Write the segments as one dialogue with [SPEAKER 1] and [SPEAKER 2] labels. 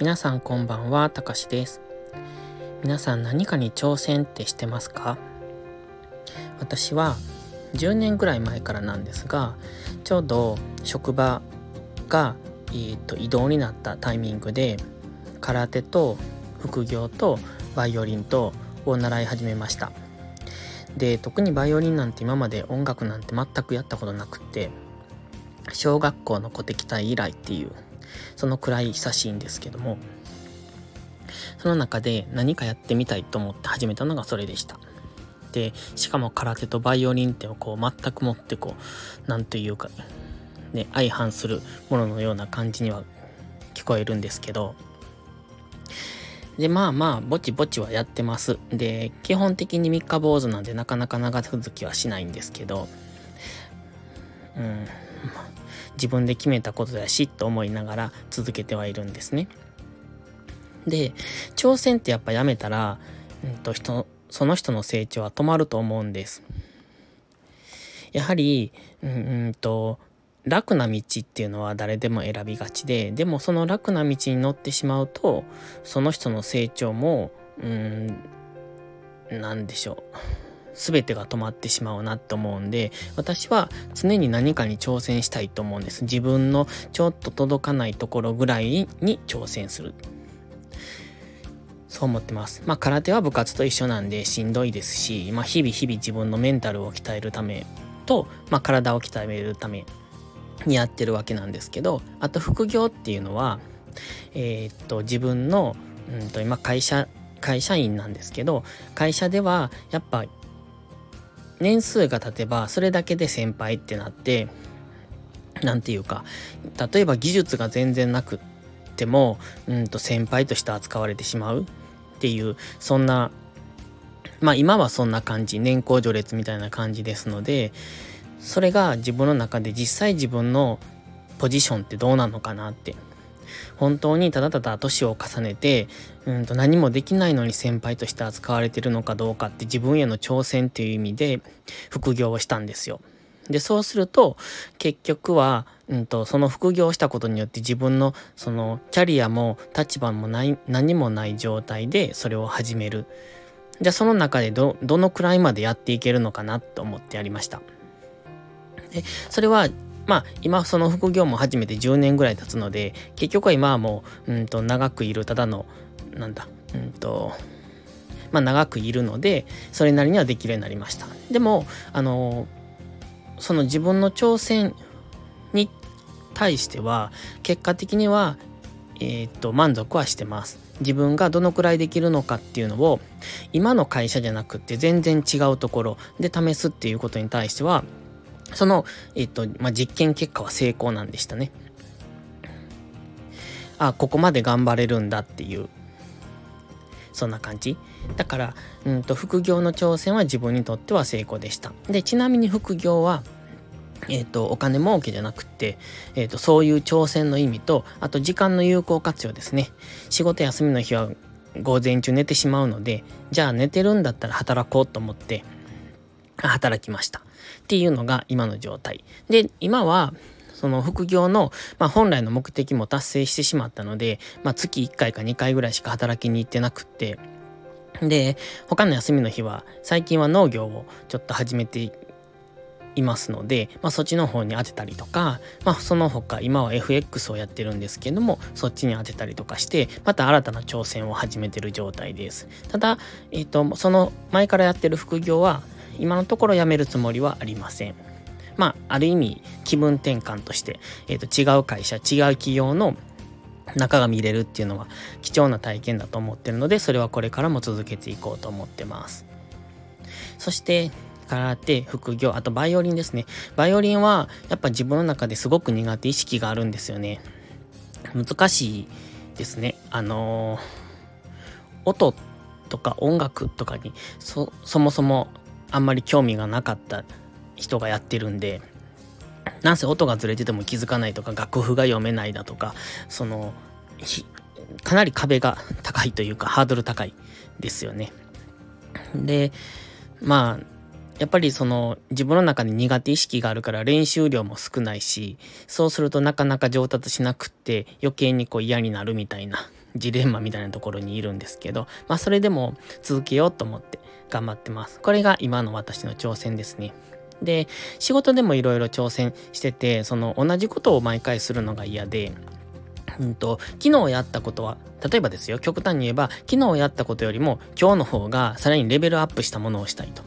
[SPEAKER 1] 皆さんこんばんは、たかしです。皆さん何かに挑戦ってしてますか？私は10年ぐらい前からなんですが、ちょうど職場が、えーと、移動になったタイミングで空手と副業とバイオリンとを習い始めました。で特にバイオリンなんて今まで音楽なんて全くやったことなくって小学校の鼓笛隊以来っていうそのくらい久しいんですけども、その中で何かやってみたいと思って始めたのがそれでした。で、しかも空手とバイオリンってをこう全くもってこう、なんというか、ね、相反するもののような感じには聞こえるんですけど、で、まあまあ、ぼちぼちはやってます。で、基本的に三日坊主なんでなかなか長続きはしないんですけど、うん、自分で決めたことだしと思いながら続けてはいるんですね。で、挑戦ってやっぱやめたら、うんと人、その人の成長は止まると思うんです。やはり、うんと、楽な道っていうのは誰でも選びがちで、でもその楽な道に乗ってしまうと、その人の成長も、うん、なんでしょう。全てが止まってしまうなって思うんで、私は常に何かに挑戦したいと思うんです。自分のちょっと届かないところぐらいに挑戦する。そう思ってます。まあ空手は部活と一緒なんでしんどいですし、まあ日々日々自分のメンタルを鍛えるためと、まあ体を鍛えるためにやってるわけなんですけど、あと副業っていうのは、えー、っと自分の、うんと今会社会社員なんですけど会社ではやっぱ年数が経てばそれだけで先輩ってなって何て言うか例えば技術が全然なくってもうんと先輩として扱われてしまうっていうそんなまあ今はそんな感じ年功序列みたいな感じですのでそれが自分の中で実際自分のポジションってどうなのかなって本当にただただ年を重ねて、うんと何もできないのに先輩として扱われてるのかどうかって自分への挑戦っていう意味で副業をしたんですよ。で、そうすると結局は、うんと、その副業をしたことによって自分のそのキャリアも立場もない、何もない状態でそれを始める。じゃあその中でど、どのくらいまでやっていけるのかなと思ってやりました。で、それはまあ今その副業も始めて10年ぐらい経つので結局は今はもううんと長くいるただのなんだうんとまあ長くいるのでそれなりにはできるようになりました。でもあのその自分の挑戦に対しては結果的にはえー、っと満足はしてます。自分がどのくらいできるのかっていうのを今の会社じゃなくて全然違うところで試すっていうことに対してはその、えっと、まあ、実験結果は成功なんでしたね。あ、ここまで頑張れるんだっていう、そんな感じ。だから、うんと、副業の挑戦は自分にとっては成功でした。で、ちなみに副業は、えっ、と、お金儲けじゃなくて、えっ、と、そういう挑戦の意味と、あと時間の有効活用ですね。仕事休みの日は午前中寝てしまうので、じゃあ寝てるんだったら働こうと思って、働きました。っていうのが今の状態。で、今は、その副業の、まあ、本来の目的も達成してしまったので、まあ、月1回か2回ぐらいしか働きに行ってなくって、で、他の休みの日は、最近は農業をちょっと始めていますので、まあ、そっちの方に当てたりとか、まあ、その他今は FX をやってるんですけどもそっちに当てたりとかしてまた新たな挑戦を始めてる状態ですただ、えっ、ー、とその前からやってる副業は今のところやめるつもりはありません。まあ、ある意味気分転換として、えー、と違う会社、違う企業の中が見れるっていうのは貴重な体験だと思ってるので、それはこれからも続けていこうと思ってます。そして、空手、副業、あとバイオリンですね。バイオリンはやっぱ自分の中ですごく苦手意識があるんですよね。難しいですね。あのー、音とか音楽とかにそもそもあんまり興味がなかった人がやってるんでなんせ音がずれてても気づかないとか楽譜が読めないだとかそのかなり壁が高いというかハードル高いですよね。でまあやっぱりその自分の中に苦手意識があるから練習量も少ないしそうするとなかなか上達しなくって余計にこう嫌になるみたいなジレンマみたいなところにいるんですけど、まあそれでも続けようと思って頑張ってます。これが今の私の挑戦ですね。で、仕事でもいろいろ挑戦してて、その同じことを毎回するのが嫌で、うんと、昨日やったことは、例えばですよ、極端に言えば、昨日やったことよりも今日の方がさらにレベルアップしたものをしたいと。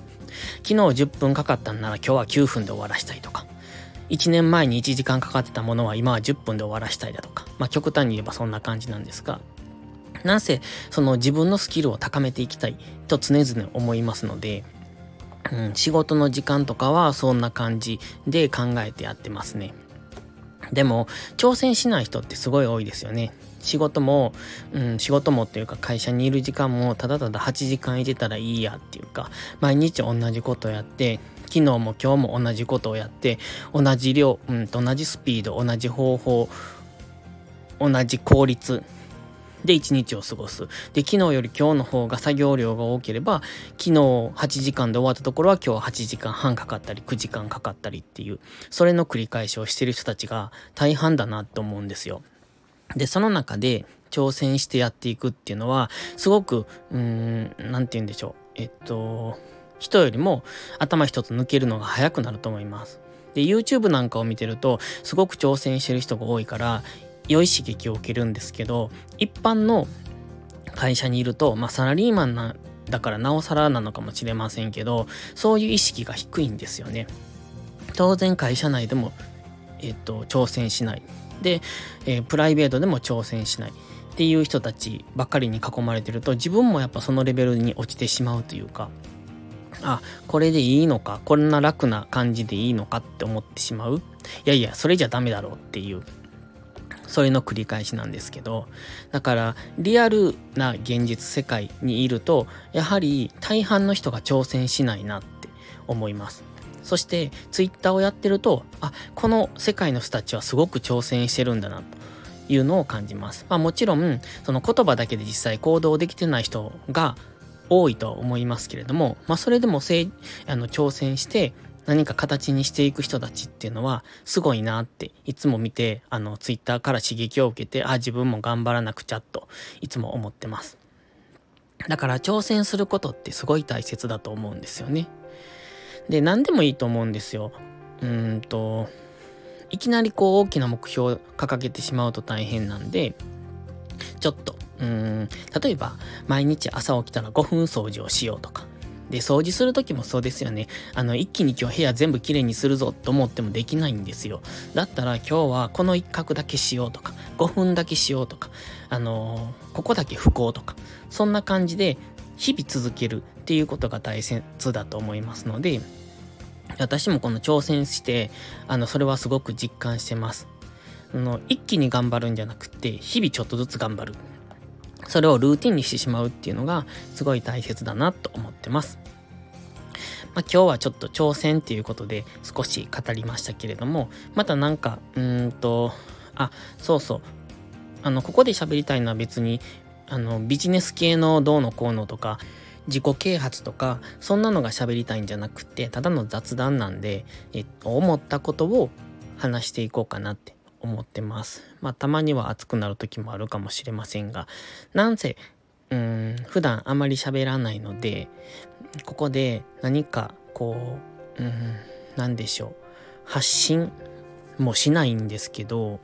[SPEAKER 1] 昨日10分かかったんなら今日は9分で終わらしたいとか。1年前に1時間かかってたものは今は10分で終わらしたいだとか。まあ極端に言えばそんな感じなんですが。なんせ、その自分のスキルを高めていきたいと常々思いますので、うん、仕事の時間とかはそんな感じで考えてやってますね。でも、挑戦しない人ってすごい多いですよね。仕事も、うん、仕事もっていうか会社にいる時間もただただ8時間いてたらいいやっていうか、毎日同じことやって、昨日も今日も同じことをやって、同じ量、うん、同じスピード、同じ方法、同じ効率で一日を過ごす。で、昨日より今日の方が作業量が多ければ、昨日8時間で終わったところは今日は8時間半かかったり、9時間かかったりっていう、それの繰り返しをしてる人たちが大半だなと思うんですよ。で、その中で挑戦してやっていくっていうのは、すごく、うーん、なんて言うんでしょう。えっと、人よりも頭一つ抜けるのが早くなると思います。で、YouTube なんかを見てると、すごく挑戦してる人が多いから、良い刺激を受けるんですけど、一般の会社にいると、まあ、サラリーマンな、だからなおさらなのかもしれませんけど、そういう意識が低いんですよね。当然会社内でも、えっと、挑戦しない。で、えー、プライベートでも挑戦しない。っていう人たちばっかりに囲まれてると、自分もやっぱそのレベルに落ちてしまうというか、あ、これでいいのか、こんな楽な感じでいいのかって思ってしまう？いやいや、それじゃダメだろうっていう。それの繰り返しなんですけど、だからリアルな現実世界にいると、やはり大半の人が挑戦しないなって思います。そしてツイッターをやってると、あ、この世界の人たちはすごく挑戦してるんだなというのを感じます。まあもちろん、その言葉だけで実際行動できてない人が多いとは思いますけれども、まあそれでもせいあの挑戦して何か形にしていく人たちっていうのはすごいなっていつも見てあのツイッターから刺激を受けてあ自分も頑張らなくちゃといつも思ってます。だから挑戦することってすごい大切だと思うんですよね。で何でもいいと思うんですよ。うんといきなりこう大きな目標を掲げてしまうと大変なんでちょっとうん例えば毎日朝起きたら5分掃除をしようとかで、掃除するときもそうですよね。あの、一気に今日部屋全部きれいにするぞと思ってもできないんですよ。だったら今日はこの一角だけしようとか、5分だけしようとか、あのー、ここだけ不幸とか、そんな感じで日々続けるっていうことが大切だと思いますので、私もこの挑戦して、あの、それはすごく実感してます。あの、一気に頑張るんじゃなくて、日々ちょっとずつ頑張る。それをルーティンにしてしまうっていうのがすごい大切だなと思ってます。まあ、今日はちょっと挑戦っていうことで少し語りましたけれども、またなんか、うんと、あ、そうそう。あの、ここで喋りたいのは別に、あの、ビジネス系のどうのこうのとか、自己啓発とか、そんなのが喋りたいんじゃなくて、ただの雑談なんで、えっと、思ったことを話していこうかなって思ってます。まあ、たまには熱くなる時もあるかもしれませんが、なんせ、うん、普段あまり喋らないので、ここで何かこう、うん、なんでしょう。発信もしないんですけど、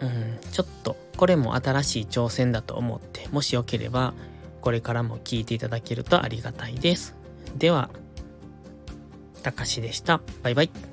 [SPEAKER 1] うん、ちょっとこれも新しい挑戦だと思って、もしよければこれからも聞いていただけるとありがたいです。では、たかしでした。バイバイ。